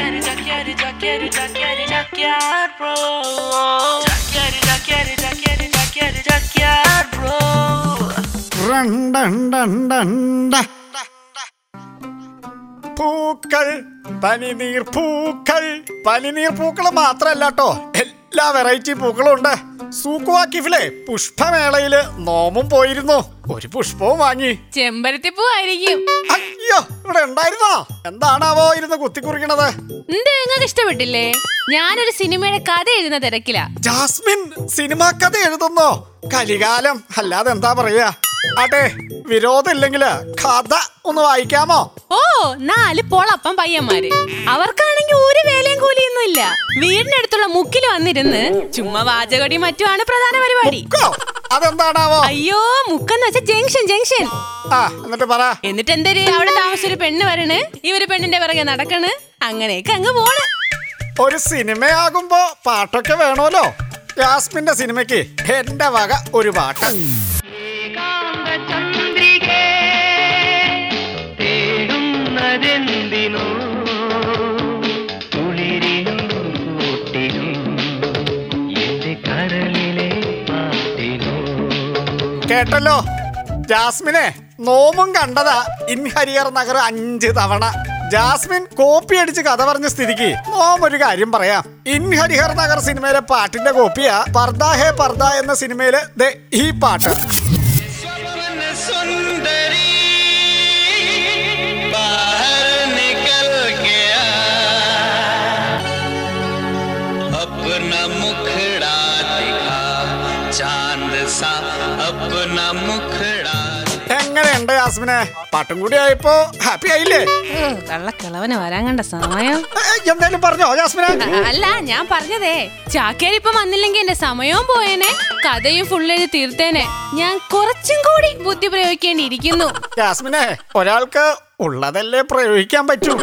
quero, já quero, já quero, bro. Já quero, já quero, já quero, já quero, já quero. റണ്ടണ്ടണ്ടണ്ട. പൂക്കൾ പനിനീർ പൂക്കൾ പനിനീർ പൂക്കൾ മാത്രല്ല കേട്ടോ എല്ലാ വെറൈറ്റി പൂക്കളും ഉണ്ട് സൂക്കുവാക്കിഫിലെ പുഷ്പമേളയിൽ നോമും പോയിരുന്നു. ഒരു പുഷ്പവും വാങ്ങി. ചെമ്പരത്തിപ്പൂ ആയിരിക്കും അയ്യോ ഇവിടെ ഉണ്ടായിരുന്നോ? എന്താണാവോ ഇരുന്ന് കുത്തിക്കുറിക്കണത്? എന്ത് നിങ്ങൾക്ക് ഇഷ്ടപ്പെട്ടില്ലേ? ഞാനൊരു സിനിമയുടെ കഥ എഴുതുന്ന തിരക്കില. ജാസ്മിൻ സിനിമാ കഥ എഴുതുന്നോ? കലികാലം അല്ലാതെ എന്താ പറയാ? ആട്ടെ വിരോധമില്ലെങ്കിൽ കഥ ഒന്ന് വായിക്കാമോ? ഓ നാല് പൊളപ്പം പയ്യന്മാര്. അവർക്കാണെങ്കിൽ ഒരു വേലയും കൂലിയൊന്നും ഇല്ല വീടിനടുത്തുള്ള മുക്കിൽ വന്നിരുന്ന് ചുമ്മാ വാചകടി മറ്റുമാണ് പ്രധാന പരിപാടി. അതെന്താണാവോ? അയ്യോ മുക്കെന്ന് വെച്ച ജംഗ്ഷൻ ജംഗ്ഷൻ. എന്നിട്ട് പറ. എന്നിട്ട് എന്തേ അവിടെ താമസിച്ചൊരു പെണ്ണ് വരണ്. ഇവർ പെണ്ണിന്റെ പിറകെ നടക്കണ്. അങ്ങനെയൊക്കെ അങ്ങ് പോണ്. ഒരു സിനിമയാകുമ്പോ പാട്ടൊക്കെ വേണമല്ലോ ജാസ്മിന്റെ സിനിമയ്ക്ക് എന്റെ വക ഒരു പാട്ട്. കേട്ടല്ലോ? ജാസ്മിനെ നോമും കണ്ടതാ ഇൻ ഹരിഹർ നഗർ അഞ്ച് തവണ. ജാസ്മിൻ കോപ്പി അടിച്ച് കഥ പറഞ്ഞ സ്ഥിതിക്ക് നോം ഒരു കാര്യം പറയാം. ഇൻഹരിഹർ നഗർ സിനിമയിലെ പാട്ടിന്റെ കോപ്പിയാ പർദ ഹേ പർദ എന്ന സിനിമയിലെ ഈ പാട്ട്. എങ്ങനെയുണ്ട് യാസ്മിനെ? പാട്ടും കൂടി ആയപ്പോ ഹാപ്പി ആയില്ലേ? കള്ളക്കിളവന് വരാൻ കണ്ട സമയം. എന്തായാലും പറഞ്ഞോ ജാസ്മിനെ അല്ല ഞാൻ പറഞ്ഞതേ ചാക്കേരി ഇപ്പൊ വന്നില്ലെങ്കിൽ എന്റെ സമയവും പോയേനെ. കഥയും ഫുള്ള് എഴുതി തീർത്തേനെ. ഞാൻ കുറച്ചും കൂടി ബുദ്ധി പ്രയോഗിക്കേണ്ടിയിരിക്കുന്നു. ജാസ്മിനെ ഒരാൾക്ക് ഉള്ളതല്ലേ പ്രയോഗിക്കാൻ പറ്റൂ?